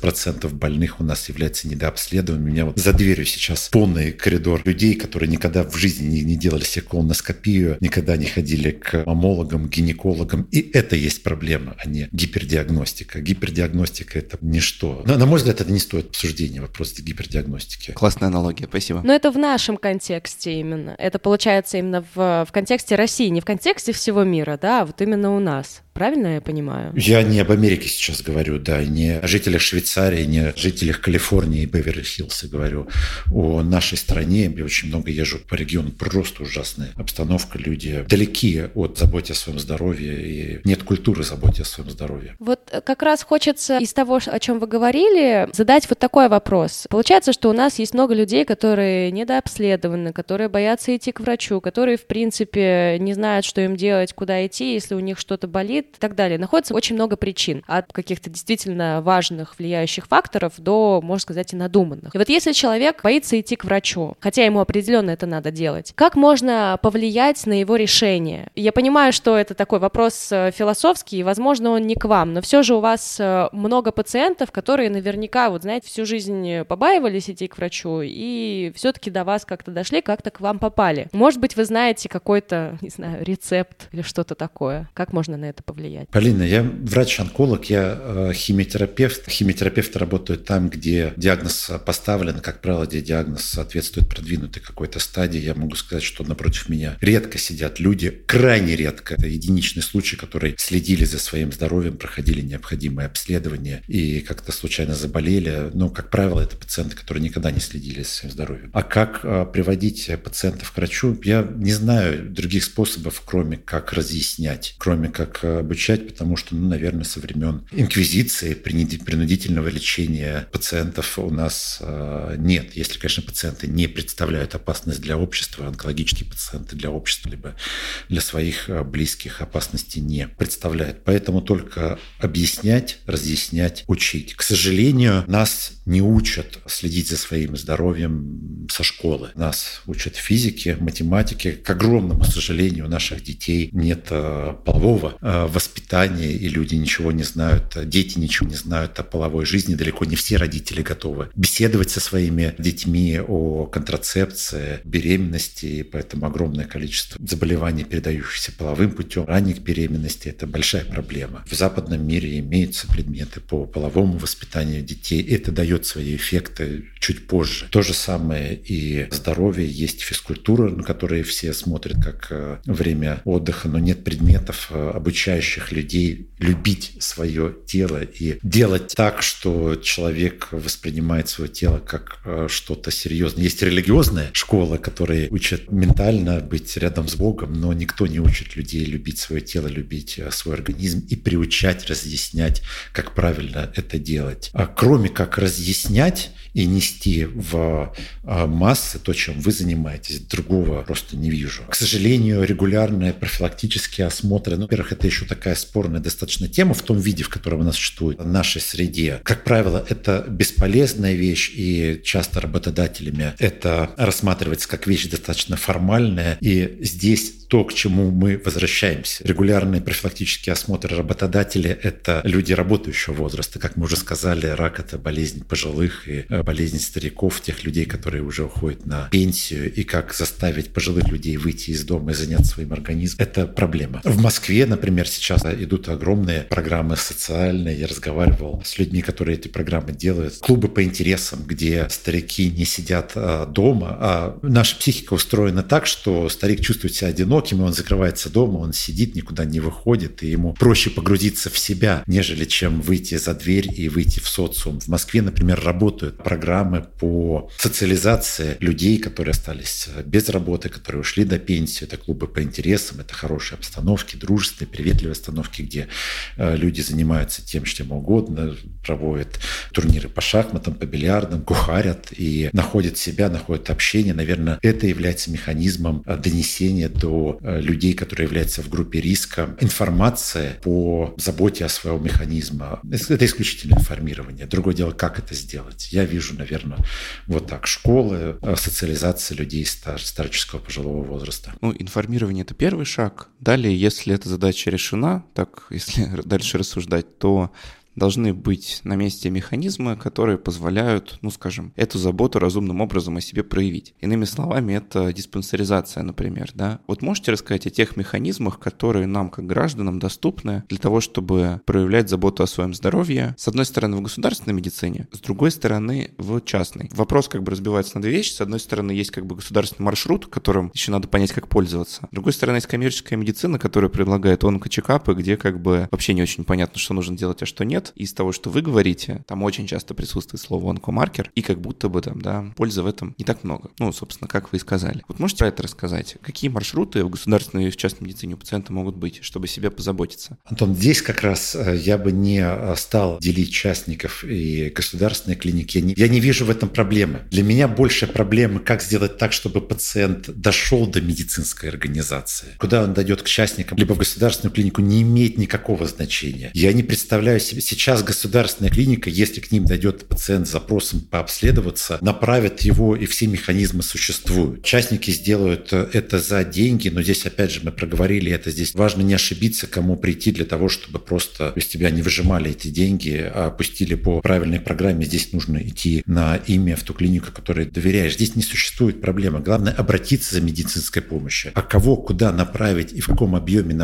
процентов больных у нас является недообследованными. У меня вот за дверью сейчас полный коридор людей, которые никогда в жизни не, не делали себе колоноскопию, никогда не ходили к мамологам, гинекологам. И это есть проблема, а не гипердиагностика. Гипердиагностика – это ничто. На, на мой взгляд, это не стоит обсуждения, вопрос гипердиагностики. Классная аналогия, спасибо. Но это в нашем контексте именно. Это получается именно в, в контексте России, не в контексте всего мира, да, а вот именно у нас. Правильно я понимаю? Я не об Америке сейчас говорю, да, не о жителях Швейцарии, не о жителях Калифорнии и Беверли-Хиллса говорю. О нашей стране. Я очень много езжу по региону. Просто ужасная обстановка. Люди далеки от заботы о своем здоровье. И нет культуры заботы о своем здоровье. Вот как раз хочется из того, о чем вы говорили, задать вот такой вопрос. Получается, что у нас есть много людей, которые недообследованы, которые боятся идти к врачу, которые, в принципе, не знают, что им делать, куда идти, если у них что-то болит, и так далее. Находится очень много причин, от каких-то действительно важных влияющих факторов до, можно сказать, и надуманных. И вот если человек боится идти к врачу, хотя ему определенно это надо делать, как можно повлиять на его решение? Я понимаю, что это такой вопрос э, философский, и, возможно, он не к вам, но все же у вас э, много пациентов, которые наверняка, вот знаете, всю жизнь побаивались идти к врачу, и все-таки до вас как-то дошли, как-то к вам попали. Может быть, вы знаете какой-то, не знаю, рецепт или что-то такое. Как можно на это повлиять? Полина, я врач-онколог, я э, химиотерапевт. Химиотерапевты работают там, где диагноз поставлен, как правило, где диагноз соответствует продвинутой какой-то стадии. Я могу сказать, что напротив меня редко сидят люди, крайне редко. Это единичный случай, которые следили за своим здоровьем, проходили необходимые обследования и как-то случайно заболели. Но, как правило, это пациенты, которые никогда не следили за своим здоровьем. А как э, приводить пациентов к врачу? Я не знаю других способов, кроме как разъяснять, кроме как э, обучать, потому что, ну, наверное, со времен инквизиции, принудительного лечения пациентов у нас э, нет. Если, конечно, пациенты не представляют опасность для общества, онкологические пациенты для общества, либо для своих э, близких опасности не представляют. Поэтому только объяснять, разъяснять, учить. К сожалению, нас не учат следить за своим здоровьем со школы. Нас учат физике, математике. К огромному сожалению, у наших детей нет э, полового воспитания, и люди ничего не знают, дети ничего не знают о половой жизни. Далеко не все родители готовы беседовать со своими детьми о контрацепции, беременности, и поэтому огромное количество заболеваний, передающихся половым путем, ранних беременности – это большая проблема. В западном мире имеются предметы по половому воспитанию детей. Это дает свои эффекты чуть позже. То же самое и здоровье. Есть физкультура, на которой все смотрят как э, время отдыха, но нет предметов, э, обучающих людей любить свое тело и делать так, что человек воспринимает свое тело как э, что-то серьезное. Есть религиозная школа, которая учат ментально быть рядом с Богом, но никто не учит людей любить свое тело, любить свой организм и приучать, разъяснять, как правильно это делать. А кроме как разъяснять и нести в а, массы то, чем вы занимаетесь. Другого просто не вижу. К сожалению, регулярные профилактические осмотры, ну, во-первых, это еще такая спорная достаточно тема в том виде, в котором она существует в нашей среде. Как правило, это бесполезная вещь, и часто работодателями это рассматривается как вещь достаточно формальная. И здесь то, к чему мы возвращаемся. Регулярный профилактический осмотр работодателя – это люди работающего возраста. Как мы уже сказали, рак – это болезнь пожилых и э, болезнь стариков, тех людей, которые уже уходят на пенсию. И как заставить пожилых людей выйти из дома и заняться своим организмом – это проблема. В Москве, например, сейчас идут огромные программы социальные. Я разговаривал с людьми, которые эти программы делают. Клубы по интересам, где старики не сидят а, дома, а наша психика устроена так, что старик чувствует себя одиноким, и он закрывается дома, он сидит, никуда не выходит, и ему проще погрузиться в себя, нежели чем выйти за дверь и выйти в социум. В Москве, например, работают программы по социализации людей, которые остались без работы, которые ушли до пенсии. Это клубы по интересам, это хорошие обстановки, дружественные, приветливые обстановки, где э, люди занимаются тем, чем угодно, проводят турниры по шахматам, по бильярдам, кухарят и находят себя, находят общение. Наверное, это является механизмом э, донесения до э, людей, которые являются в группе риска, информация по заботе о своем механизме. Это исключительно информирование. Другое дело, как это сделать. Я вижу, наверное, вот так. Школы, э, социализация людей стар, старческого пожилого возраста. Ну, информирование – это первый шаг. Далее, если эта задача решена, так, если дальше рассуждать, то должны быть на месте механизмы, которые позволяют, ну скажем, эту заботу разумным образом о себе проявить. Иными словами, это диспансеризация, например, да. Вот можете рассказать о тех механизмах, которые нам, как гражданам, доступны для того, чтобы проявлять заботу о своем здоровье, с одной стороны, в государственной медицине, с другой стороны, в частной. Вопрос как бы разбивается на две вещи. С одной стороны, есть как бы государственный маршрут, которым еще надо понять, как пользоваться. С другой стороны, есть коммерческая медицина, которая предлагает онкочекапы, где как бы вообще не очень понятно, что нужно делать, а что нет из того, что вы говорите, там очень часто присутствует слово онкомаркер, и как будто бы там, да, пользы в этом не так много. Ну, собственно, как вы и сказали. Вот можете про это рассказать? Какие маршруты в государственной и в частной медицине у пациента могут быть, чтобы себе позаботиться? Антон, здесь как раз э, я бы не э, стал делить частников и государственные клиники. Я не, я не вижу в этом проблемы. Для меня большая проблема, как сделать так, чтобы пациент дошел до медицинской организации. Куда он дойдет к частникам, либо в государственную клинику, не имеет никакого значения. Я не представляю себе сейчас государственная клиника, если к ним дойдет пациент с запросом пообследоваться, направит его, и все механизмы существуют. Частники сделают это за деньги, но здесь, опять же, мы проговорили это, здесь важно не ошибиться, кому прийти для того, чтобы просто из тебя не выжимали эти деньги, а пустили по правильной программе. Здесь нужно идти на имя в ту клинику, которой доверяешь. Здесь не существует проблемы. Главное обратиться за медицинской помощью. А кого куда направить и в каком объеме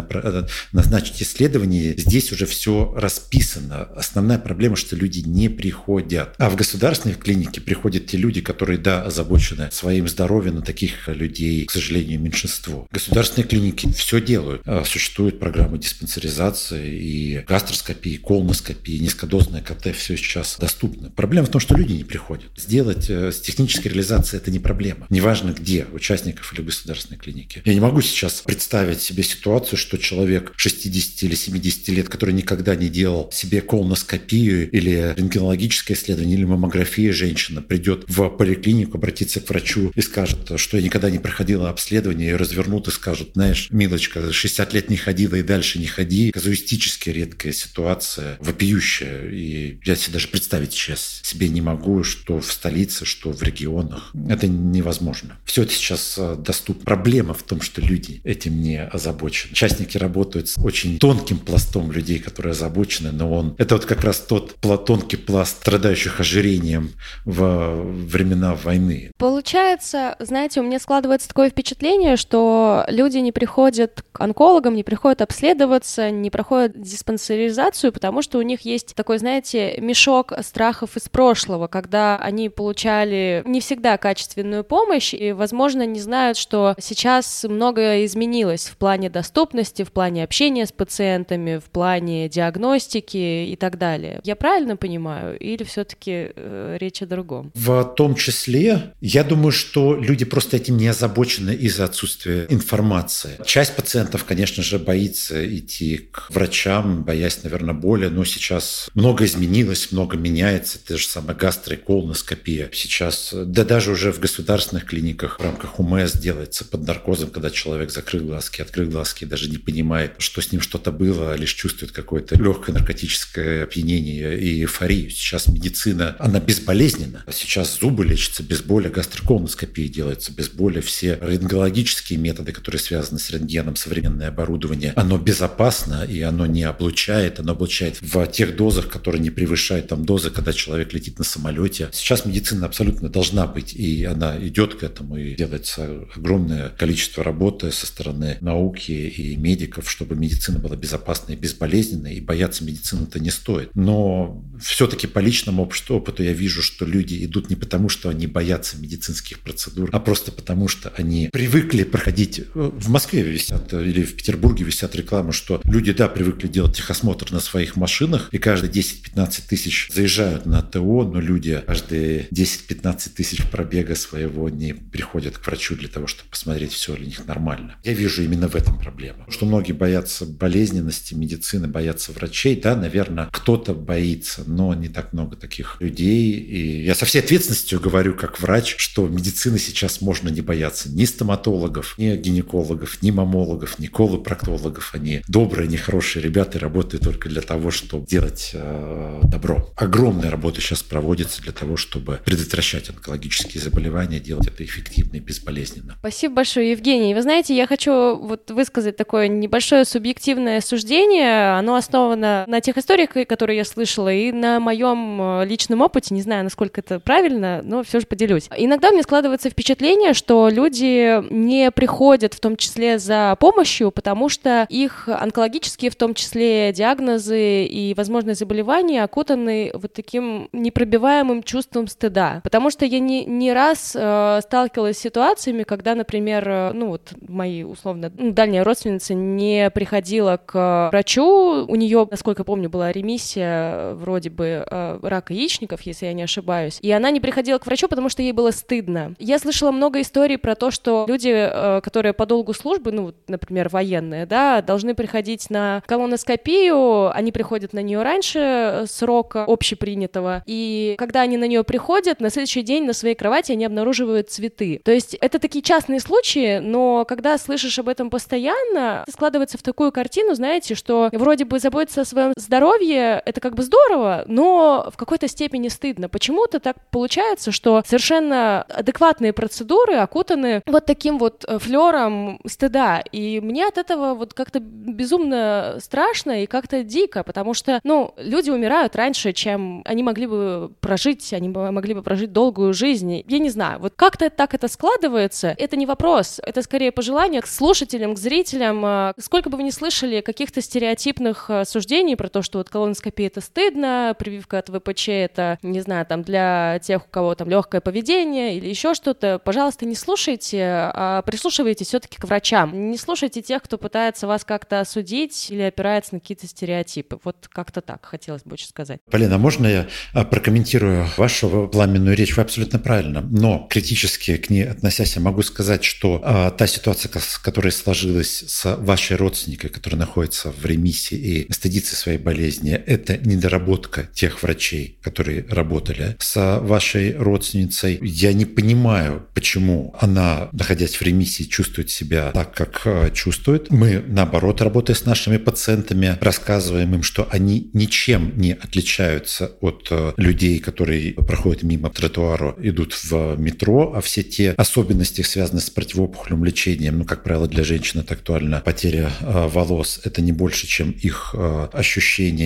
назначить исследование, здесь уже все расписано основная проблема, что люди не приходят. А в государственной клинике приходят те люди, которые, да, озабочены своим здоровьем, но таких людей, к сожалению, меньшинство. Государственные клиники все делают. А, существуют программы диспансеризации и гастроскопии, колоноскопии, низкодозная КТ, все сейчас доступно. Проблема в том, что люди не приходят. Сделать э, с технической реализацией это не проблема. Неважно где, участников или государственной клиники. Я не могу сейчас представить себе ситуацию, что человек 60 или 70 лет, который никогда не делал себе колоноскопию или рентгенологическое исследование или маммография женщина придет в поликлинику, обратиться к врачу и скажет, что я никогда не проходила обследование, и развернут и скажут, знаешь, милочка, 60 лет не ходила и дальше не ходи. Казуистически редкая ситуация, вопиющая. И я себе даже представить сейчас себе не могу, что в столице, что в регионах. Это невозможно. Все это сейчас э, доступно. Проблема в том, что люди этим не озабочены. Участники работают с очень тонким пластом людей, которые озабочены, но он это вот как раз тот тонкий пласт страдающих ожирением во времена войны. Получается, знаете, у меня складывается такое впечатление, что люди не приходят к онкологам, не приходят обследоваться, не проходят диспансеризацию, потому что у них есть такой, знаете, мешок страхов из прошлого, когда они получали не всегда качественную помощь и, возможно, не знают, что сейчас многое изменилось в плане доступности, в плане общения с пациентами, в плане диагностики и так далее. Я правильно понимаю? Или все-таки э, речь о другом? В том числе, я думаю, что люди просто этим не озабочены из-за отсутствия информации. Часть пациентов, конечно же, боится идти к врачам, боясь, наверное, боли, но сейчас много изменилось, много меняется. Та же самая гастроколоноскопия. Сейчас, да даже уже в государственных клиниках в рамках УМС делается под наркозом, когда человек закрыл глазки, открыл глазки, даже не понимает, что с ним что-то было, а лишь чувствует какое-то легкое наркотическое наркотическое опьянение и эйфорию. Сейчас медицина, она безболезненна. Сейчас зубы лечатся без боли, гастроколоноскопия делается без боли. Все рентгенологические методы, которые связаны с рентгеном, современное оборудование, оно безопасно и оно не облучает. Оно облучает в тех дозах, которые не превышают там дозы, когда человек летит на самолете. Сейчас медицина абсолютно должна быть, и она идет к этому, и делается огромное количество работы со стороны науки и медиков, чтобы медицина была безопасной и безболезненной, и бояться медицины-то не стоит. Но все-таки по личному опыту я вижу, что люди идут не потому, что они боятся медицинских процедур, а просто потому, что они привыкли проходить... В Москве висят или в Петербурге висят рекламы, что люди, да, привыкли делать техосмотр на своих машинах, и каждые 10-15 тысяч заезжают на ТО, но люди каждые 10-15 тысяч пробега своего не приходят к врачу для того, чтобы посмотреть, все ли у них нормально. Я вижу именно в этом проблему. Что многие боятся болезненности медицины, боятся врачей. Да, наверное, кто-то боится, но не так много таких людей. И я со всей ответственностью говорю, как врач, что медицины сейчас можно не бояться ни стоматологов, ни гинекологов, ни мамологов, ни колопроктологов. Они добрые, нехорошие ребята работают только для того, чтобы делать э, добро. Огромная работа сейчас проводится для того, чтобы предотвращать онкологические заболевания, делать это эффективно и безболезненно. Спасибо большое, Евгений. Вы знаете, я хочу вот высказать такое небольшое субъективное суждение. Оно основано на тех историях, которые я слышала, и на моем э, личном опыте. Не знаю, насколько это правильно, но все же поделюсь. Иногда мне складывается впечатление, что люди не приходят в том числе за помощью, потому что их онкологические, в том числе диагнозы и возможные заболевания окутаны вот таким непробиваемым чувством стыда. Потому что я не, не раз э, сталкивалась с ситуациями, когда, например, э, ну вот мои условно ну, дальняя родственница не приходила к врачу, у нее, насколько помню, была ремиссия вроде бы э, рака яичников, если я не ошибаюсь, и она не приходила к врачу, потому что ей было стыдно. Я слышала много историй про то, что люди, э, которые по долгу службы, ну, например, военные, да, должны приходить на колоноскопию, они приходят на нее раньше срока общепринятого, и когда они на нее приходят, на следующий день на своей кровати они обнаруживают цветы. То есть это такие частные случаи, но когда слышишь об этом постоянно, складывается в такую картину, знаете, что вроде бы заботиться о своем здоровье это как бы здорово, но в какой-то степени стыдно. Почему-то так получается, что совершенно адекватные процедуры окутаны вот таким вот э, флером стыда. И мне от этого вот как-то безумно страшно и как-то дико, потому что, ну, люди умирают раньше, чем они могли бы прожить, они могли бы прожить долгую жизнь. Я не знаю, вот как-то так это складывается, это не вопрос, это скорее пожелание к слушателям, к зрителям. Э, сколько бы вы ни слышали каких-то стереотипных э, суждений про то, что вот колоноскопия это стыдно, прививка от ВПЧ это, не знаю, там для тех, у кого там легкое поведение или еще что-то, пожалуйста, не слушайте, а прислушивайтесь все-таки к врачам. Не слушайте тех, кто пытается вас как-то осудить или опирается на какие-то стереотипы. Вот как-то так хотелось бы очень сказать. Полина, можно я а, прокомментирую вашу пламенную речь? Вы абсолютно правильно, но критически к ней относясь, я могу сказать, что а, та ситуация, которая сложилась с вашей родственникой, которая находится в ремиссии и стыдится своей болезни, это недоработка тех врачей, которые работали с вашей родственницей. Я не понимаю, почему она, находясь в ремиссии, чувствует себя так, как а, чувствует. Мы, наоборот, работая с нашими пациентами, рассказываем им, что они ничем не отличаются от а, людей, которые проходят мимо тротуара, идут в метро, а все те особенности, связанные с противоопухолевым лечением, ну, как правило, для женщин это актуально, потеря э, волос, это не больше, чем их э,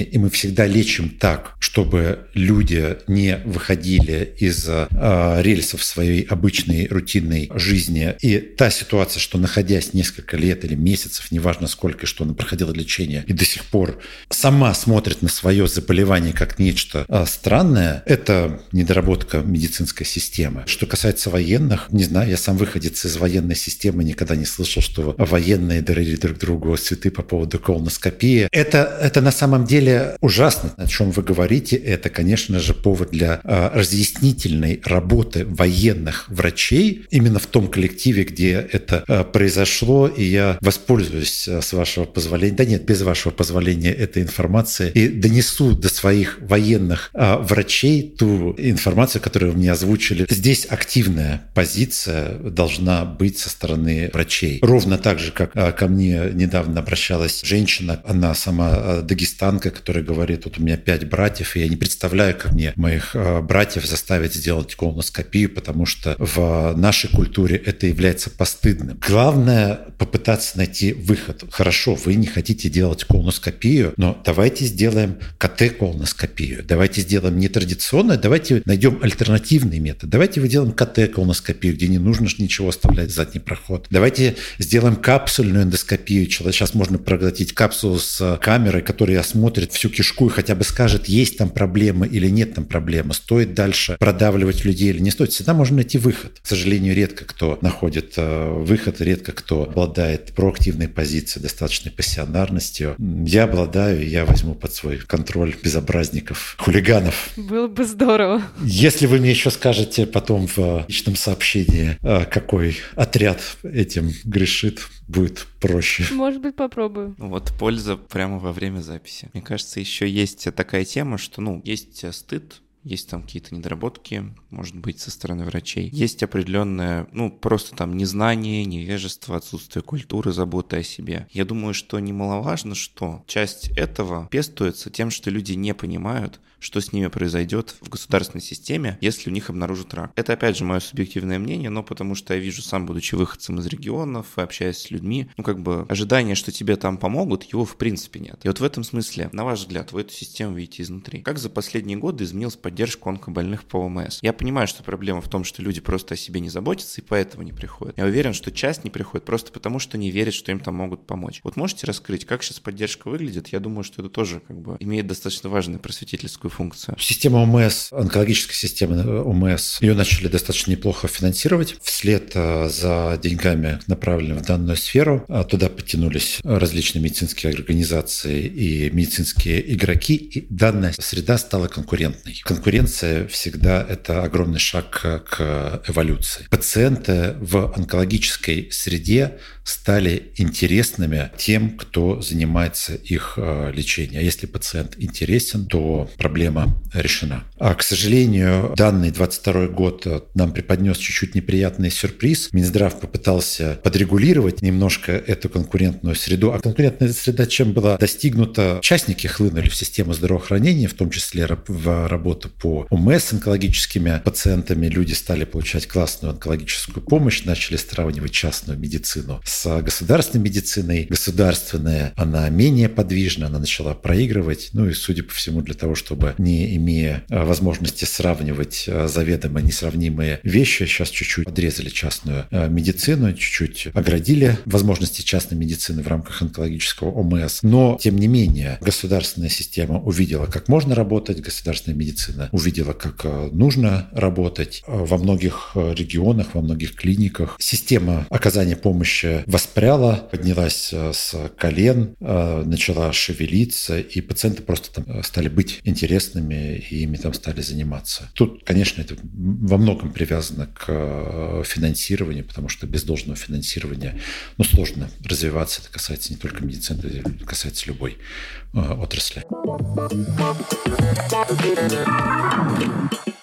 ощущение. И мы всегда лечим так, чтобы люди не выходили из э, рельсов своей обычной рутинной жизни. И та ситуация, что находясь несколько лет или месяцев, неважно сколько, что она проходила лечение, и до сих пор сама смотрит на свое заболевание как нечто э, странное, это недоработка медицинской системы. Что касается военных, не знаю, я сам выходец из военной системы, никогда не слышал, что военные дарили друг другу цветы по поводу колоноскопии. Это, это на самом деле ужасно, о чем вы говорите. Это, конечно же, повод для э, разъяснительной работы военных врачей именно в том коллективе, где это э, произошло. И я воспользуюсь, э, с вашего позволения, да нет, без вашего позволения этой информации и донесу до своих военных э, врачей ту информацию, которую вы мне озвучили. Здесь активная позиция должна быть со стороны врачей. Ровно так же, как а, ко мне недавно обращалась женщина, она сама дагестанка, который говорит, вот у меня пять братьев, и я не представляю, как мне моих э, братьев заставить сделать колоноскопию, потому что в нашей культуре это является постыдным. Главное попытаться найти выход. Хорошо, вы не хотите делать колоноскопию, но давайте сделаем КТ-колоноскопию. Давайте сделаем нетрадиционное, давайте найдем альтернативный метод. Давайте вы делаем КТ-колоноскопию, где не нужно ничего оставлять задний проход. Давайте сделаем капсульную эндоскопию. Сейчас можно проглотить капсулу с камерой, которая осмотрит всю кишку и хотя бы скажет, есть там проблемы или нет там проблемы, стоит дальше продавливать людей или не стоит. Всегда можно найти выход. К сожалению, редко кто находит э, выход, редко кто обладает проактивной позицией, достаточной пассионарностью. Я обладаю, и я возьму под свой контроль безобразников, хулиганов. Было бы здорово. Если вы мне еще скажете потом в личном сообщении, э, какой отряд этим грешит, будет проще. Может быть, попробую. Вот польза прямо во время записи. Мне кажется, еще есть такая тема, что, ну, есть стыд есть там какие-то недоработки, может быть, со стороны врачей. Есть определенное, ну, просто там незнание, невежество, отсутствие культуры, заботы о себе. Я думаю, что немаловажно, что часть этого пестуется тем, что люди не понимают, что с ними произойдет в государственной системе, если у них обнаружат рак. Это, опять же, мое субъективное мнение, но потому что я вижу сам, будучи выходцем из регионов и общаясь с людьми, ну, как бы ожидание, что тебе там помогут, его в принципе нет. И вот в этом смысле, на ваш взгляд, вы эту систему видите изнутри. Как за последние годы изменилась поддержка онкобольных по ОМС? Я понимаю, что проблема в том, что люди просто о себе не заботятся и поэтому не приходят. Я уверен, что часть не приходит просто потому, что не верят, что им там могут помочь. Вот можете раскрыть, как сейчас поддержка выглядит? Я думаю, что это тоже как бы имеет достаточно важную просветительскую функцию. Система ОМС, онкологическая система ОМС, ее начали достаточно неплохо финансировать. Вслед э, за деньгами, направленными в данную сферу, э, туда подтянулись различные медицинские организации и медицинские игроки, и данная среда стала конкурентной. Конкуренция всегда это огромный шаг к эволюции. Пациенты в онкологической среде стали интересными тем, кто занимается их лечением. А если пациент интересен, то проблема решена. А, к сожалению, данный 22 год э, нам преподнес чуть-чуть неприятный сюрприз. Минздрав попытался подрегулировать немножко эту конкурентную среду. А конкурентная среда чем была достигнута? Частники хлынули в систему здравоохранения, в том числе в работу по УМС с онкологическими пациентами. Люди стали получать классную онкологическую помощь, начали сравнивать частную медицину с государственной медициной. Государственная, она менее подвижна, она начала проигрывать. Ну и, судя по всему, для того, чтобы не имея э, возможности сравнивать э, заведомо несравнимые вещи, сейчас чуть-чуть подрезали частную э, медицину, чуть-чуть оградили возможности частной медицины в рамках онкологического ОМС. Но, тем не менее, государственная система увидела, как можно работать, государственная медицина увидела, как нужно работать. Во многих регионах, во многих клиниках система оказания помощи воспряла, поднялась с колен, начала шевелиться, и пациенты просто там стали быть интересны интересными, и ими там стали заниматься. Тут, конечно, это во многом привязано к э, финансированию, потому что без должного финансирования ну, сложно развиваться. Это касается не только медицины, это касается любой э, отрасли.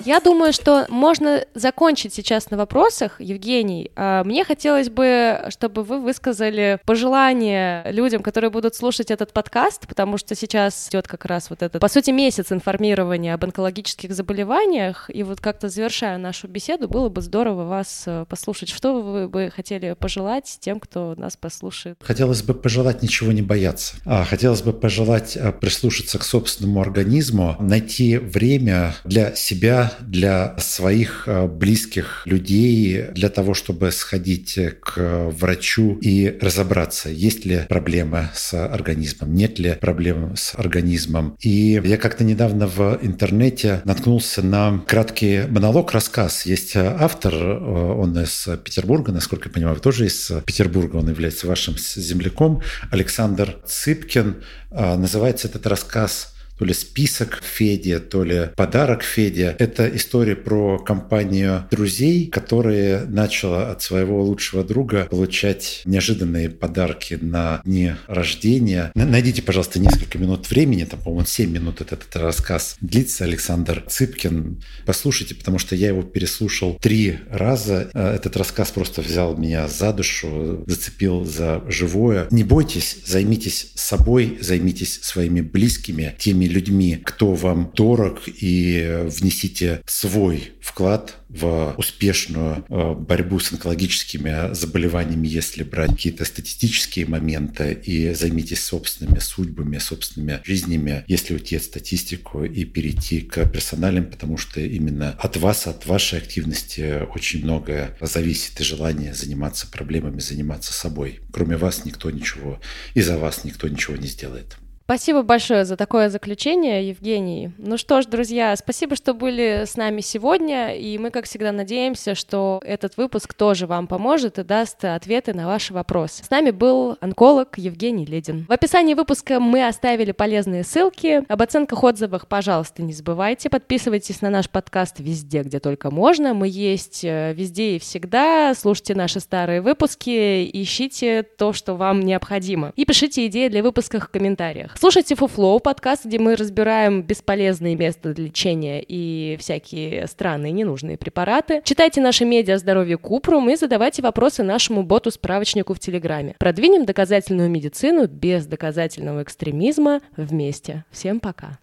Я думаю, что можно закончить сейчас на вопросах. Евгений, а, мне хотелось бы, чтобы вы высказали пожелания людям, которые будут слушать этот подкаст, потому что сейчас идет как раз вот этот, по сути, месяц информирования об онкологических заболеваниях. И вот как-то завершая нашу беседу, было бы здорово вас э, послушать. Что вы бы хотели пожелать тем, кто нас послушает? Хотелось бы пожелать ничего не бояться. А, хотелось бы пожелать э, прислушаться к собственному организму, найти время для себя, для своих э, близких людей, для того, чтобы сходить к врачу и разобраться, есть ли проблема с организмом, нет ли проблем с организмом. И я как-то недавно в интернете наткнулся на краткий монолог, рассказ. Есть автор, э, он из Петербурга, насколько я понимаю, тоже из Петербурга, он является вашим земляком, Александр Цыпкин. Э, называется этот рассказ то ли список Феде, то ли подарок Феде. Это история про компанию друзей, которые начала от своего лучшего друга получать неожиданные подарки на дни рождения. Найдите, пожалуйста, несколько минут времени, там, по-моему, 7 минут этот, этот рассказ длится. Александр Цыпкин. Послушайте, потому что я его переслушал три раза. Э, этот рассказ просто взял меня за душу, зацепил за живое. Не бойтесь, займитесь собой, займитесь своими близкими, теми людьми, кто вам дорог, и внесите свой вклад в успешную э, борьбу с онкологическими заболеваниями, если брать какие-то статистические моменты, и займитесь собственными судьбами, собственными жизнями, если уйти от статистику и перейти к персональным, потому что именно от вас, от вашей активности очень многое зависит и желание заниматься проблемами, заниматься собой. Кроме вас никто ничего, и за вас никто ничего не сделает. Спасибо большое за такое заключение, Евгений. Ну что ж, друзья, спасибо, что были с нами сегодня, и мы, как всегда, надеемся, что этот выпуск тоже вам поможет и даст ответы на ваши вопросы. С нами был онколог Евгений Ледин. В описании выпуска мы оставили полезные ссылки. Об оценках, отзывах, пожалуйста, не забывайте. Подписывайтесь на наш подкаст везде, где только можно. Мы есть э, везде и всегда. Слушайте наши старые выпуски, ищите то, что вам необходимо. И пишите идеи для выпусков в комментариях. Слушайте Фуфлоу, подкаст, где мы разбираем бесполезные методы лечения и всякие странные ненужные препараты. Читайте наши медиа о здоровье Купрум и задавайте вопросы нашему боту-справочнику в Телеграме. Продвинем доказательную медицину без доказательного экстремизма вместе. Всем пока.